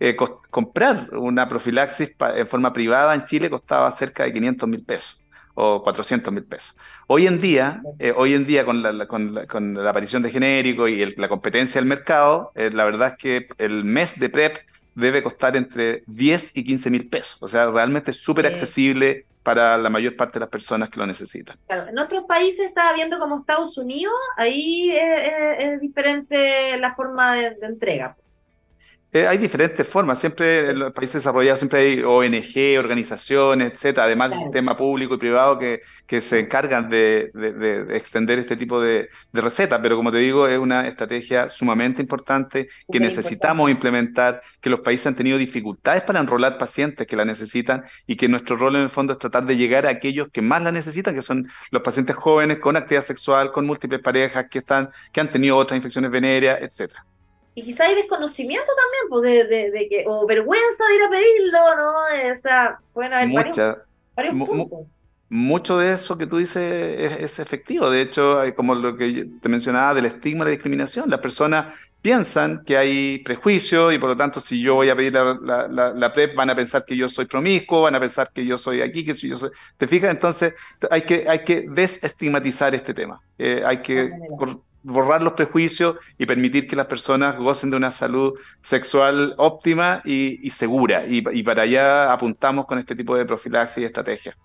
eh, comprar una profilaxis en forma privada en Chile costaba cerca de 500 mil pesos o 400 mil pesos. Hoy en día, eh, hoy en día con la, con, la, aparición de genérico y la competencia del mercado, eh, la verdad es que el mes de PrEP debe costar entre 10 y 15 mil pesos. O sea, realmente es súper accesible para la mayor parte de las personas que lo necesitan. Claro, en otros países estaba viendo como Estados Unidos, ahí es, diferente la forma de entrega. Eh, hay diferentes formas, siempre en los países desarrollados siempre hay ONG, organizaciones, etcétera, además del sistema público y privado que, que se encargan de, de, extender este tipo de, recetas, pero como te digo, es una estrategia sumamente importante que necesitamos implementar, que los países han tenido dificultades para enrolar pacientes que la necesitan y que nuestro rol en el fondo es tratar de llegar a aquellos que más la necesitan, que son los pacientes jóvenes con actividad sexual, con múltiples parejas que, están, que han tenido otras infecciones venéreas, etcétera. Y quizá hay desconocimiento también, pues, de, de, que, o vergüenza de ir a pedirlo, ¿no? O sea, pueden haber varios, puntos. Mucho de eso que tú dices es, efectivo. De hecho, hay como lo que te mencionaba del estigma de la discriminación. Las personas piensan que hay prejuicios y por lo tanto si yo voy a pedir la, la, PrEP van a pensar que yo soy promiscuo, van a pensar que yo soy aquí, que yo soy... ¿Te fijas? Entonces hay que, hay que desestigmatizar este tema. Eh, hay que borrar los prejuicios y permitir que las personas gocen de una salud sexual óptima y, segura. Y, para allá apuntamos con este tipo de profilaxis y estrategias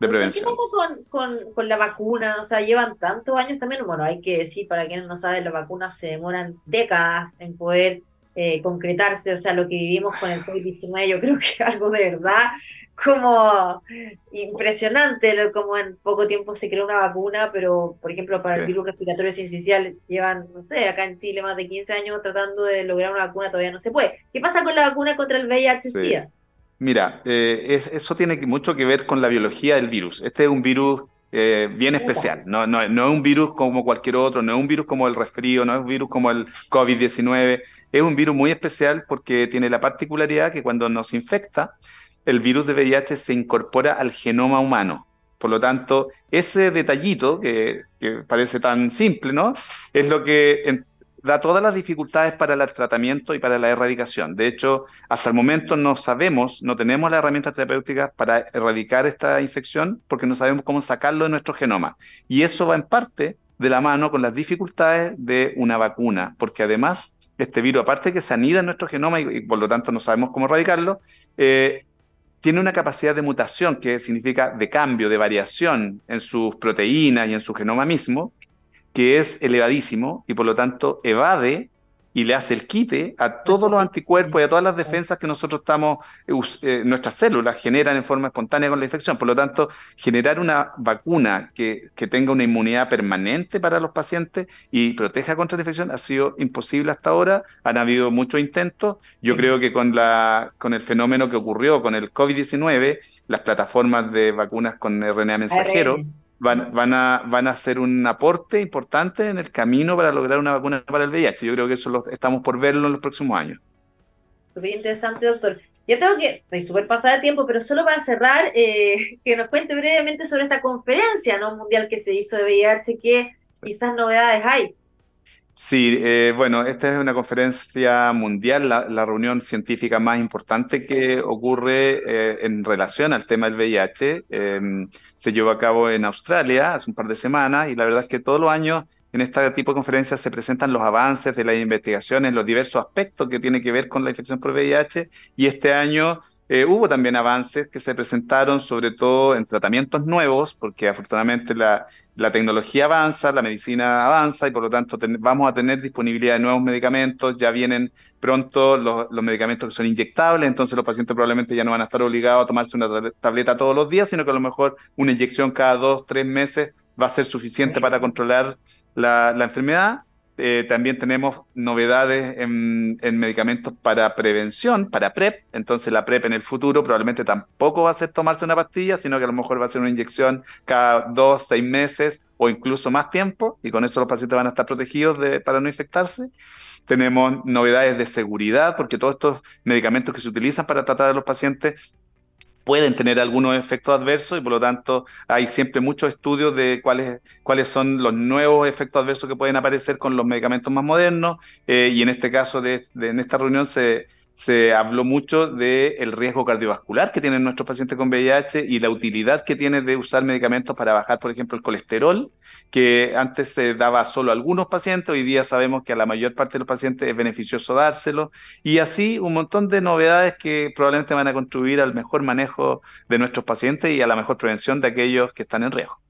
de prevención. ¿Qué pasa con, con, la vacuna? O sea, llevan tantos años también. Bueno, hay que decir, para quien no sabe, las vacunas se demoran décadas en poder eh, concretarse. O sea, lo que vivimos con el COVID-19, yo creo que es algo de verdad como impresionante como en poco tiempo se creó una vacuna, pero por ejemplo para el virus respiratorio sincicial llevan, no sé, acá en Chile más de 15 años tratando de lograr una vacuna, todavía no se puede. ¿Qué pasa con la vacuna contra el VIH-Sida? Mira, eh, eso tiene mucho que ver con la biología del virus. Este es un virus eh, bien especial, no, no, no es un virus como cualquier otro, no es un virus como el resfrío, no es un virus como el COVID-19, es un virus muy especial porque tiene la particularidad que cuando nos infecta, el virus de VIH se incorpora al genoma humano. Por lo tanto, ese detallito, que, parece tan simple, ¿no? Es lo que da todas las dificultades para el tratamiento y para la erradicación. De hecho, hasta el momento no sabemos, no tenemos las herramientas terapéuticas para erradicar esta infección porque no sabemos cómo sacarlo de nuestro genoma. Y eso va en parte de la mano con las dificultades de una vacuna, porque además este virus, aparte que se anida en nuestro genoma y, por lo tanto no sabemos cómo erradicarlo, eh, tiene una capacidad de mutación, que significa de cambio, de variación en sus proteínas y en su genoma mismo, que es elevadísimo y por lo tanto evade y le hace el quite a todos los anticuerpos y a todas las defensas que nosotros estamos, eh, nuestras células generan en forma espontánea con la infección. Por lo tanto, generar una vacuna que, que tenga una inmunidad permanente para los pacientes y proteja contra la infección ha sido imposible hasta ahora. Han habido muchos intentos. Yo creo que con, la, con el fenómeno que ocurrió con el COVID-19, las plataformas de vacunas con RNA mensajero van, van, a, van a hacer un aporte importante en el camino para lograr una vacuna para el VIH. Yo creo que eso lo, estamos por verlo en los próximos años. Súper interesante, doctor. Ya tengo que, estoy súper pasada de tiempo, pero solo para cerrar, eh, que nos cuente brevemente sobre esta conferencia ¿no? mundial que se hizo de VIH, qué quizás novedades hay. Sí, eh, bueno, esta es una conferencia mundial, la, reunión científica más importante que ocurre eh, en relación al tema del VIH. Em, se llevó a cabo en Australia hace un par de semanas y la verdad es que todos los años en este tipo de conferencias se presentan los avances de las investigaciones, los diversos aspectos que tienen que ver con la infección por VIH y este año eh, hubo también avances que se presentaron, sobre todo en tratamientos nuevos, porque afortunadamente la, la tecnología avanza, la medicina avanza y por lo tanto vamos a tener disponibilidad de nuevos medicamentos. Ya vienen pronto los, los, medicamentos que son inyectables, entonces los pacientes probablemente ya no van a estar obligados a tomarse una tableta todos los días, sino que a lo mejor una inyección cada dos, tres meses va a ser suficiente para controlar la, la enfermedad. Eh, también tenemos novedades en, medicamentos para prevención, para PrEP. Entonces la PrEP en el futuro probablemente tampoco va a ser tomarse una pastilla, sino que a lo mejor va a ser una inyección cada dos, seis meses o incluso más tiempo, y con eso los pacientes van a estar protegidos para no infectarse. Tenemos novedades de seguridad, porque todos estos medicamentos que se utilizan para tratar a los pacientes pueden tener algunos efectos adversos y por lo tanto hay siempre muchos estudios de cuáles, cuáles son los nuevos efectos adversos que pueden aparecer con los medicamentos más modernos eh, y en este caso de, en esta reunión se, se habló mucho del riesgo cardiovascular que tienen nuestros pacientes con VIH y la utilidad que tiene de usar medicamentos para bajar, por ejemplo, el colesterol, que antes se daba solo a algunos pacientes, hoy día sabemos que a la mayor parte de los pacientes es beneficioso dárselo, y así un montón de novedades que probablemente van a contribuir al mejor manejo de nuestros pacientes y a la mejor prevención de aquellos que están en riesgo.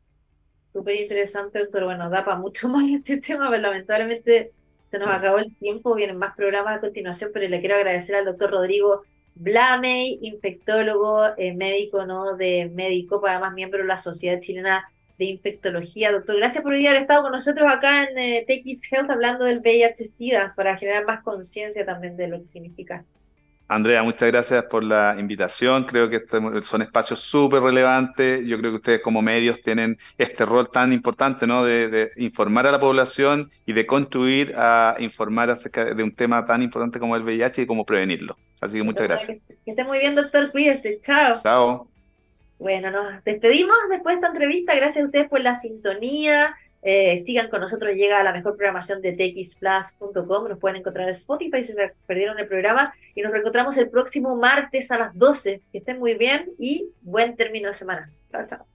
Súper interesante, doctor. Bueno, da para mucho más este tema, pero lamentablemente se nos acabó el tiempo, vienen más programas a continuación, pero le quiero agradecer al doctor Rodrigo Blamey, infectólogo, eh, médico, ¿no? De médico, además miembro de la Sociedad Chilena de Infectología. Doctor, gracias por haber estado con nosotros acá en eh, TX Health hablando del VIH-Sida para generar más conciencia también de lo que significa. Andrea, muchas gracias por la invitación. Creo que este son espacios súper relevantes. Yo creo que ustedes como medios tienen este rol tan importante, ¿no? De, informar a la población y de contribuir a informar acerca de un tema tan importante como el VIH y cómo prevenirlo. Así que muchas gracias. Que, esté muy bien, doctor. Cuídese. Chao. Chao. Bueno, nos despedimos después de esta entrevista. Gracias a ustedes por la sintonía. Eh, sigan con nosotros, llega a la mejor programación de txplus.com. Nos pueden encontrar en Spotify si se perdieron el programa. Y nos reencontramos el próximo martes a las 12. Que estén muy bien y buen término de semana. Chao, chao.